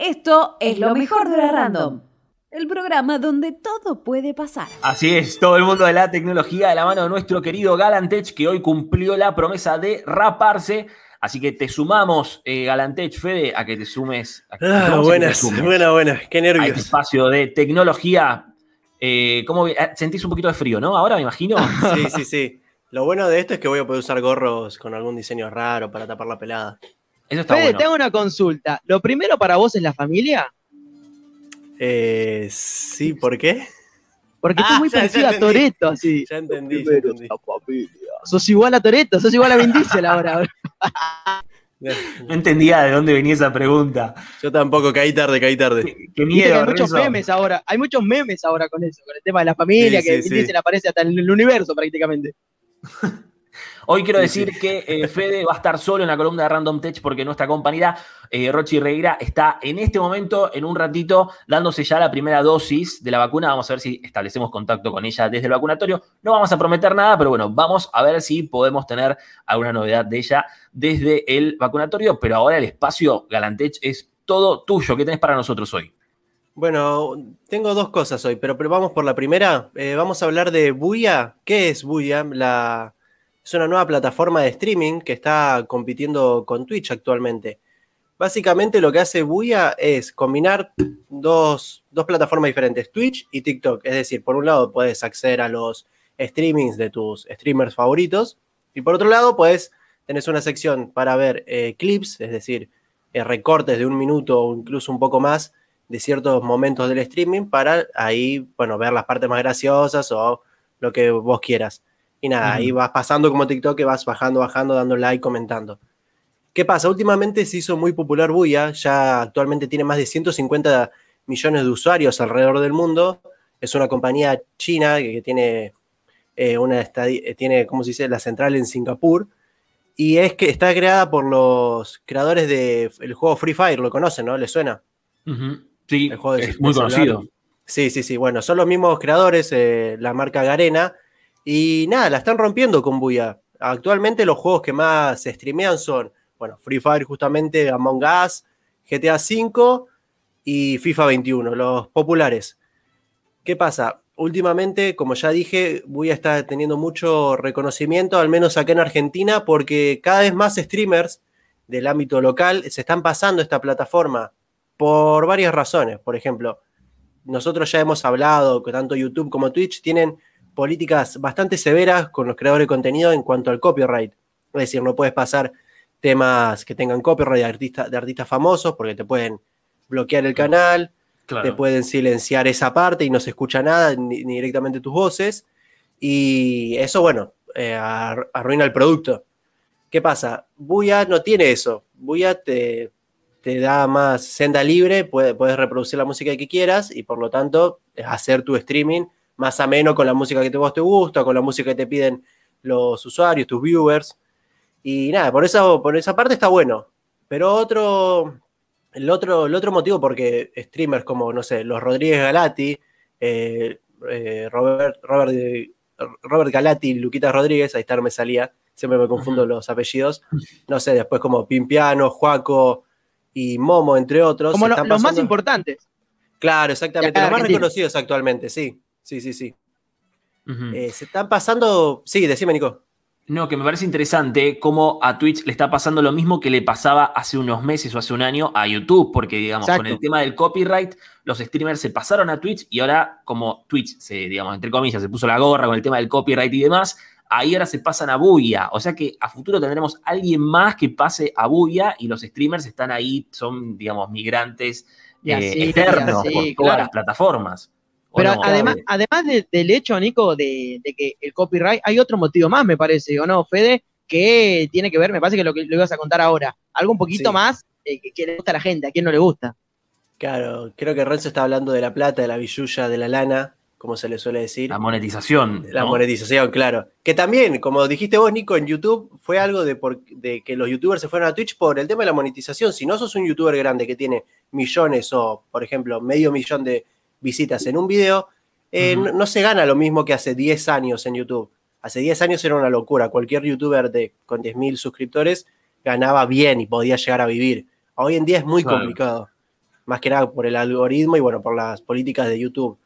Esto es lo mejor de la Random, el programa donde todo puede pasar. Así es, todo el mundo de la tecnología de la mano de nuestro querido Galantech, que hoy cumplió la promesa de raparse. Así que te sumamos, eh, Galantech, Fede, a que te sumes. A que te Ah, te buenas, sumes buenas, buenas. Qué este nervios. espacio de tecnología. Eh, ¿cómo ah, sentís un poquito de frío, no? Ahora me imagino. Sí, sí, sí. Lo bueno de esto es que voy a poder usar gorros con algún diseño raro para tapar la pelada. Eso está Fede, bueno. te hago una consulta. ¿Lo primero para vos es la familia? Eh, sí, ¿por qué? Porque Ah, sos muy ya- ya parecido a. Toreto, así. Ya entendí, ya entendí. es la familia. Sos igual a Toreto, sos igual a Vin Diesel ahora. No entendía de dónde venía esa pregunta. Yo tampoco, caí tarde, caí tarde. Qué, miedo, hay muchos Renzo. memes ahora. Hay muchos memes ahora con eso, con el tema de la familia, Sí, que sí, Vin sí. Diesel aparece hasta en el universo prácticamente. Hoy quiero Sí, decir que eh, Fede va a estar solo en la columna de Random Tech porque nuestra compañera eh, Rochi Reira está en este momento, en un ratito, dándose ya la primera dosis de la vacuna. Vamos a ver si establecemos contacto con ella desde el vacunatorio. No vamos a prometer nada, pero bueno, vamos a ver si podemos tener alguna novedad de ella desde el vacunatorio. Pero ahora el espacio Galantech es todo tuyo. ¿Qué tenés para nosotros hoy? Bueno, tengo dos cosas hoy, pero, pero vamos por la primera. Eh, vamos a hablar de Buya. ¿Qué es Buya? La, es una nueva plataforma de streaming que está compitiendo con Twitch actualmente. Básicamente lo que hace Buya es combinar dos, dos plataformas diferentes, Twitch y TikTok. Es decir, por un lado puedes acceder a los streamings de tus streamers favoritos y por otro lado puedes tenés una sección para ver eh, clips, es decir, eh, recortes de un minuto o incluso un poco más de ciertos momentos del streaming para ahí, bueno, ver las partes más graciosas o lo que vos quieras. Y nada, ahí vas pasando como TikTok, que vas bajando, bajando, dando like, comentando. ¿Qué pasa? Últimamente se hizo muy popular Buya, ya actualmente tiene más de 150 millones de usuarios alrededor del mundo. Es una compañía china que, tiene eh, una eh, tiene, ¿cómo se dice?, la central en Singapur. Y es que está creada por los creadores del juego Free Fire, lo conocen, ¿no? ¿Les suena? Sí, El juego de- es muy de celular. conocido. Sí, sí, sí. Bueno, son los mismos creadores, eh, la marca Garena. Y nada, la están rompiendo con Buya. Actualmente los juegos que más se streamean son, bueno, Free Fire justamente, Among Us, GTA V y FIFA 21, los populares. ¿Qué pasa? Últimamente, como ya dije, Buya está teniendo mucho reconocimiento, al menos acá en Argentina, porque cada vez más streamers del ámbito local se están pasando esta plataforma por varias razones. Por ejemplo, nosotros ya hemos hablado que tanto YouTube como Twitch tienen políticas bastante severas con los creadores de contenido en cuanto al copyright. Es decir, no puedes pasar temas que tengan copyright de, artista- de artistas famosos porque te pueden bloquear el canal, Claro. te pueden silenciar esa parte y no se escucha nada, ni, ni directamente tus voces. Y eso, bueno, eh, ar- arruina el producto. ¿Qué pasa? Buya no tiene eso. Buya te, te da más senda libre, puede- puedes reproducir la música que quieras y por lo tanto hacer tu streaming más ameno con la música que te, vos te gusta, con la música que te piden los usuarios, tus viewers. Y nada, por, eso, por esa parte está bueno. Pero otro, el otro, el otro motivo, porque streamers como, no sé, los Rodríguez Galati, eh, eh, Robert, Robert, Robert Galati y Luquita Rodríguez, ahí está, no me salía, siempre me confundo los apellidos. No sé, después como Pimpiano, Juaco y Momo, entre otros. Como lo- los más importantes. Claro, exactamente, los más reconocidos actualmente, sí. Sí, sí, sí. Eh, se están pasando. Sí, decime, Nico. No, que me parece interesante cómo a Twitch le está pasando lo mismo que le pasaba hace unos meses o hace un año a YouTube, porque digamos, Exacto. con el tema del copyright, los streamers se pasaron a Twitch y ahora como Twitch se, digamos, entre comillas, se puso la gorra con el tema del copyright y demás, ahí ahora se pasan a Buya. O sea que a futuro tendremos alguien más que pase a Buya y los streamers están ahí, son, digamos, migrantes Y eh, así, por todas claro. las plataformas. ¿O Pero no? además, además de- del hecho, Nico, de, de que el copyright, hay otro motivo más, me parece, ¿o no, Fede? Que tiene que ver, me parece que lo que lo ibas a contar ahora. Algo un poquito Sí. más eh, que, que le gusta a la gente, a quien no le gusta. Claro, creo que Renzo está hablando de la plata, de la billulla, de la lana, como se le suele decir. La monetización. La ¿no? monetización, claro. Que también, como dijiste vos, Nico, en YouTube fue algo de, por- de que los youtubers se fueron a Twitch por el tema de la monetización. Si no sos un youtuber grande que tiene millones o, por ejemplo, medio millón de visitas en un video, eh, no, no se gana lo mismo que hace 10 años en YouTube. Hace 10 años era una locura. Cualquier youtuber de, con 10.000 suscriptores ganaba bien y podía llegar a vivir. Hoy en día es muy Claro. complicado. más que nada por el algoritmo y bueno, por las políticas de YouTube.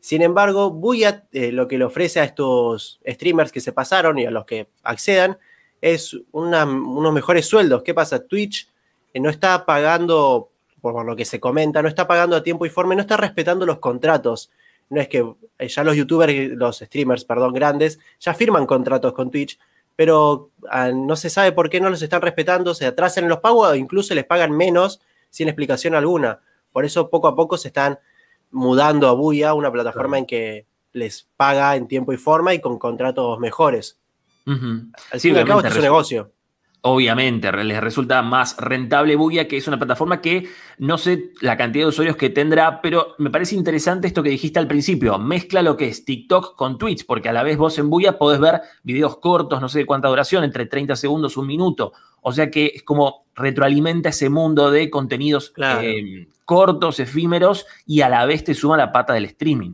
Sin embargo, Buya eh, lo que le ofrece a estos streamers que se pasaron y a los que accedan es unos mejores sueldos. ¿Qué pasa? Twitch eh, no está pagando, por lo que se comenta, no está pagando a tiempo y forma, no está respetando los contratos. No es que eh, ya los youtubers, los streamers, perdón, grandes, ya firman contratos con Twitch, pero ah, no se sabe por qué no los están respetando, se atrasan en los pagos o incluso les pagan menos sin explicación alguna. Por eso poco a poco se están mudando a Buya, una plataforma en que les paga en tiempo y forma y con contratos mejores. Al fin y al cabo, es un negocio. Obviamente, les resulta más rentable Buya, que es una plataforma que no sé la cantidad de usuarios que tendrá, pero me parece interesante esto que dijiste al principio. Mezcla lo que es TikTok con Twitch, porque a la vez vos en Buya podés ver videos cortos, no sé de cuánta duración, entre 30 segundos, un minuto. O sea que es como retroalimenta ese mundo de contenidos eh, cortos, efímeros y a la vez te suma la pata del streaming.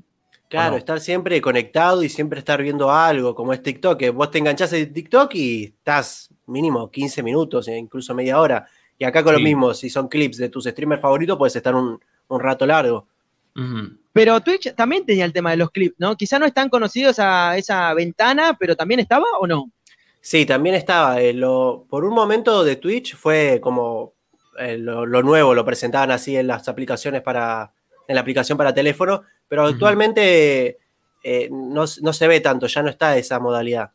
Claro, estar siempre conectado y siempre estar viendo algo, como es TikTok, que vos te enganchás en TikTok y estás mínimo 15 minutos, e incluso media hora. Y acá con lo mismo, si son clips de tus streamers favoritos, puedes estar un, rato largo. Pero Twitch también tenía el tema de los clips, ¿no? Quizá no es tan conocido esa, esa ventana, pero también estaba o no? Sí, también estaba. Eh, por un momento de Twitch fue como eh, lo, nuevo, lo presentaban así en las aplicaciones para, en la aplicación para teléfono, pero actualmente eh, no, se ve tanto, ya no está esa modalidad.